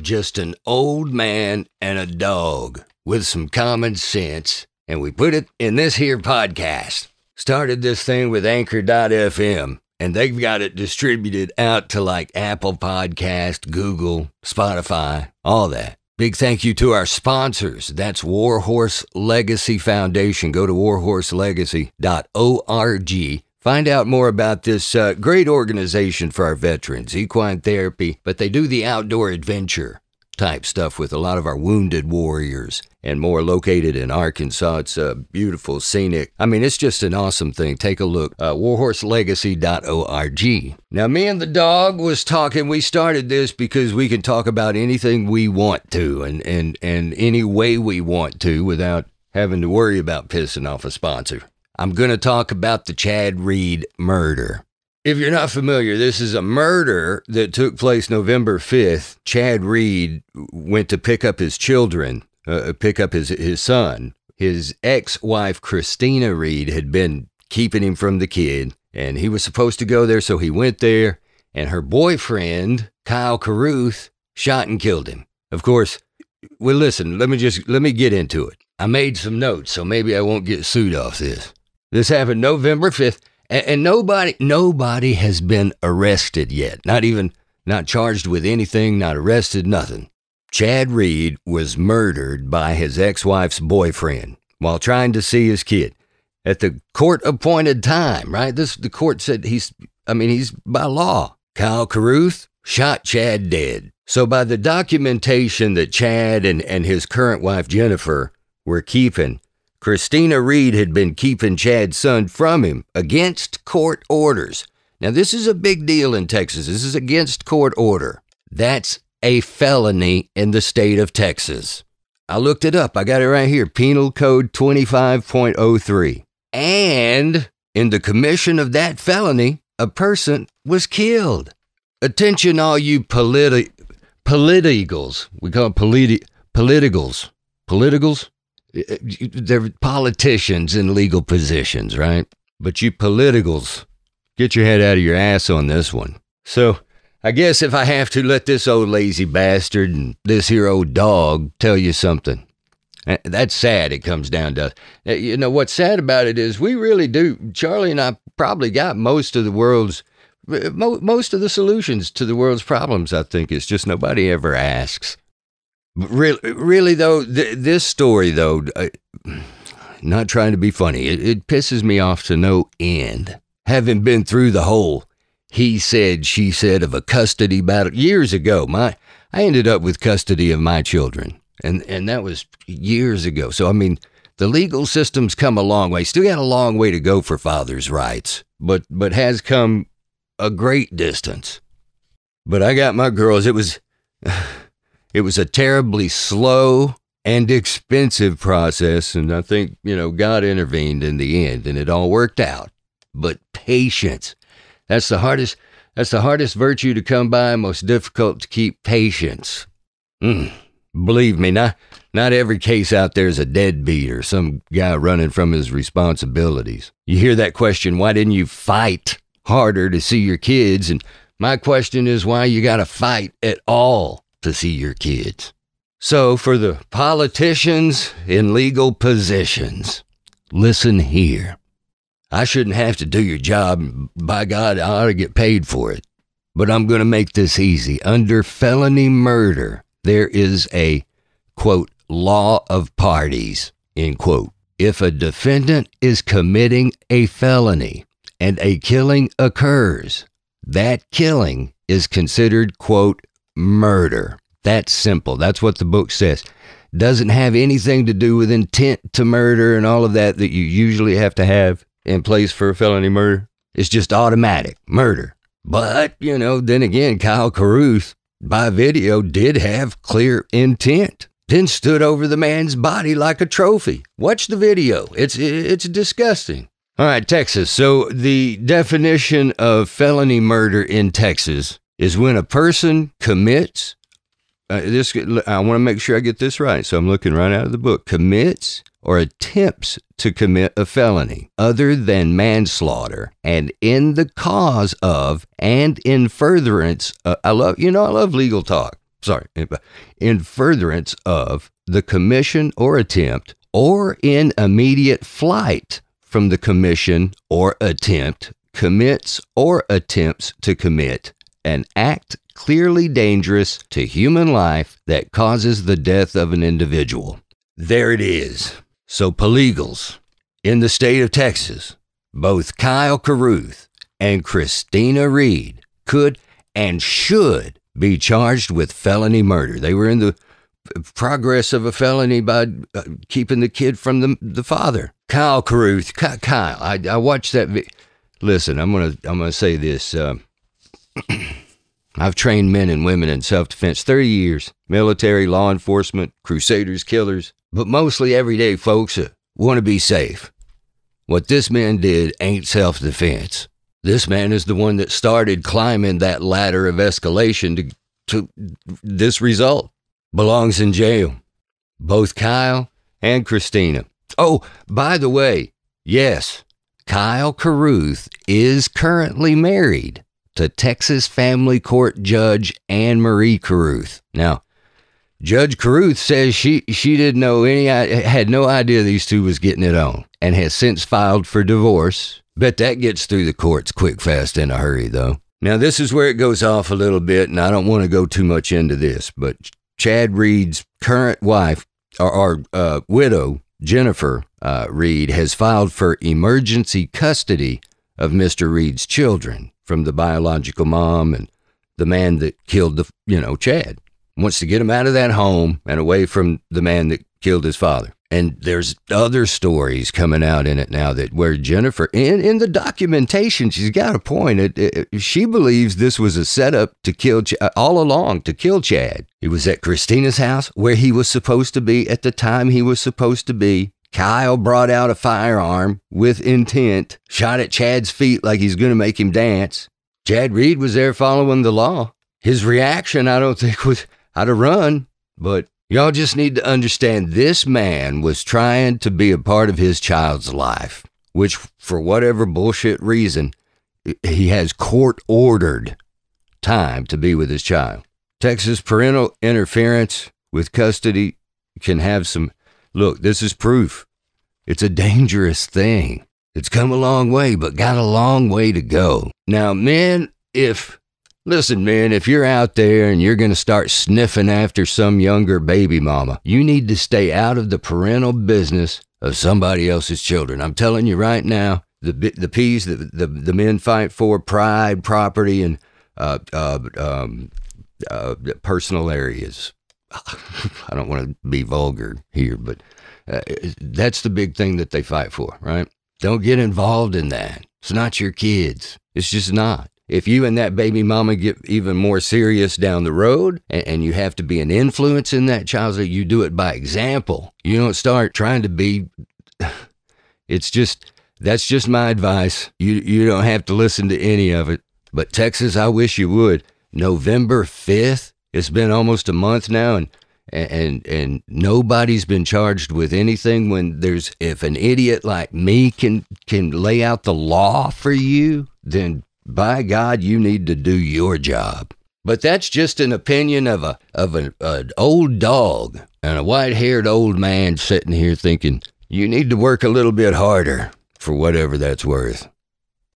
just an old man and a dog with some common sense, and we put it in this here podcast. Started this thing with Anchor.fm, and they've got it distributed out to like Apple Podcast, Google, Spotify, all that. Big thank you to our sponsors. That's Warhorse Legacy Foundation. Go to warhorselegacy.org. Find out more about this uh, great organization for our veterans, equine therapy, but they do the outdoor adventure type stuff with a lot of our wounded warriors and more located in Arkansas. It's a beautiful, scenic. I mean, it's just an awesome thing. Take a look. Uh, warhorselegacy.org. Now, me and the dog was talking. We started this because we can talk about anything we want to and, and, and any way we want to without having to worry about pissing off a sponsor. I'm going to talk about the Chad Read murder. If you're not familiar, this is a murder that took place November 5th. Chad Read went to pick up his children, uh, pick up his, his son. His ex wife, Christina Read, had been keeping him from the kid, and he was supposed to go there, so he went there. And her boyfriend, Kyle Carruth, shot and killed him. Of course, well, listen, let me just let me get into it. I made some notes, so maybe I won't get sued off this. This happened November 5th, and, and nobody nobody has been arrested yet. Not even not charged with anything, not arrested, nothing. Chad Read was murdered by his ex-wife's boyfriend while trying to see his kid at the court appointed time, right? This the court said he's I mean, he's by law. Kyle Carruth shot Chad dead. So by the documentation that Chad and, and his current wife Jennifer were keeping, Christina Read had been keeping Chad's son from him against court orders. Now, this is a big deal in Texas. This is against court order. That's a felony in the state of Texas. I looked it up. I got it right here Penal Code 25.03. And in the commission of that felony, a person was killed. Attention, all you politi- politicals. We call them politi- politicals. Politicals? They're politicians in legal positions, right? But you politicals, get your head out of your ass on this one. So, I guess if I have to let this old lazy bastard and this here old dog tell you something, eh, that's sad. It comes down to, eh, you know, what's sad about it is we really do. Charlie and I probably got most of the world's, eh, most of the solutions to the world's problems. I think it's just nobody ever asks. Really, really though, th- this story though, uh, not trying to be funny, it, it pisses me off to no end. Having been through the whole he said, she said of a custody battle years ago, my I ended up with custody of my children, and and that was years ago. So I mean, the legal system's come a long way. Still got a long way to go for fathers' rights, but but has come a great distance. But I got my girls. It was. It was a terribly slow and expensive process, and I think, you know, God intervened in the end and it all worked out. But patience, that's the hardest that's the hardest virtue to come by, most difficult to keep patience. Mm, believe me, not not every case out there is a deadbeat or some guy running from his responsibilities. You hear that question, why didn't you fight harder to see your kids? And my question is why you got to fight at all to see your kids. So, for the politicians in legal positions, listen here. I shouldn't have to do your job. By God, I ought to get paid for it. But I'm going to make this easy. Under felony murder, there is a, quote, law of parties, end quote. If a defendant is committing a felony and a killing occurs, that killing is considered, quote, murder. That's simple. That's what the book says. Doesn't have anything to do with intent to murder and all of that that you usually have to have in place for a felony murder. It's just automatic murder. But, you know, then again, Kyle Carruth, by video, did have clear intent. Then stood over the man's body like a trophy. Watch the video. It's it's disgusting. All right, Texas. So the definition of felony murder in Texas is when a person commits uh, this I want to make sure I get this right. So I'm looking right out of the book. Commits or attempts to commit a felony other than manslaughter and in the cause of and in furtherance uh, I love you know I love legal talk. sorry, in furtherance of the commission or attempt or in immediate flight from the commission or attempt commits or attempts to commit an act clearly dangerous to human life that causes the death of an individual. There it is. So, polegals in the state of Texas, both Kyle Carruth and Christina Read could and should be charged with felony murder. They were in the progress of a felony by uh, keeping the kid from the, the father. Kyle Carruth, Kyle, I, I watched that. Vi- Listen, I'm gonna I'm gonna say this. Uh, I've trained men and women in self defense 30 years, military, law enforcement, crusaders, killers, but mostly everyday folks uh, want to be safe. What this man did ain't self defense. This man is the one that started climbing that ladder of escalation to, to this result. Belongs in jail. Both Kyle and Christina. Oh, by the way, yes, Kyle Carruth is currently married to Texas Family Court Judge Anne Marie Carruth. Now, Judge Carruth says she she didn't know any had no idea these two was getting it on and has since filed for divorce. Bet that gets through the courts quick, fast, in a hurry, though. Now, this is where it goes off a little bit, and I don't want to go too much into this, but Chad Read's current wife, or, or uh, widow, Jennifer uh, Read, has filed for emergency custody of Mr. Read's children from the biological mom and the man that killed the, you know, Chad. Wants to get him out of that home and away from the man that killed his father. And there's other stories coming out in it now that where Jennifer, in, in the documentation, she's got a point. It, it, she believes this was a setup to kill Ch- uh, all along to kill Chad. He was at Christina's house where he was supposed to be at the time he was supposed to be. Kyle brought out a firearm with intent, shot at Chad's feet like he's going to make him dance. Chad Read was there following the law. His reaction, I don't think, was I'd have run, but Y'all just need to understand this man was trying to be a part of his child's life, which, for whatever bullshit reason, he has court ordered time to be with his child. Texas parental interference with custody can have some. Look, this is proof. It's a dangerous thing. It's come a long way, but got a long way to go. Now, men, if Listen, man, if you're out there and you're going to start sniffing after some younger baby mama, you need to stay out of the parental business of somebody else's children. I'm telling you right now, the the P's that the, the men fight for pride, property, and uh, uh, um, uh, personal areas. I don't want to be vulgar here, but uh, that's the big thing that they fight for, right? Don't get involved in that. It's not your kids. It's just not if you and that baby mama get even more serious down the road and, and you have to be an influence in that child's life, you do it by example. You don't start trying to be. It's just that's just my advice. You you don't have to listen to any of it. But Texas, I wish you would. November fifth. It's been almost a month now, and and and nobody's been charged with anything. When there's if an idiot like me can can lay out the law for you, then by God, you need to do your job. But that's just an opinion of a of an, an old dog and a white-haired old man sitting here thinking you need to work a little bit harder for whatever that's worth.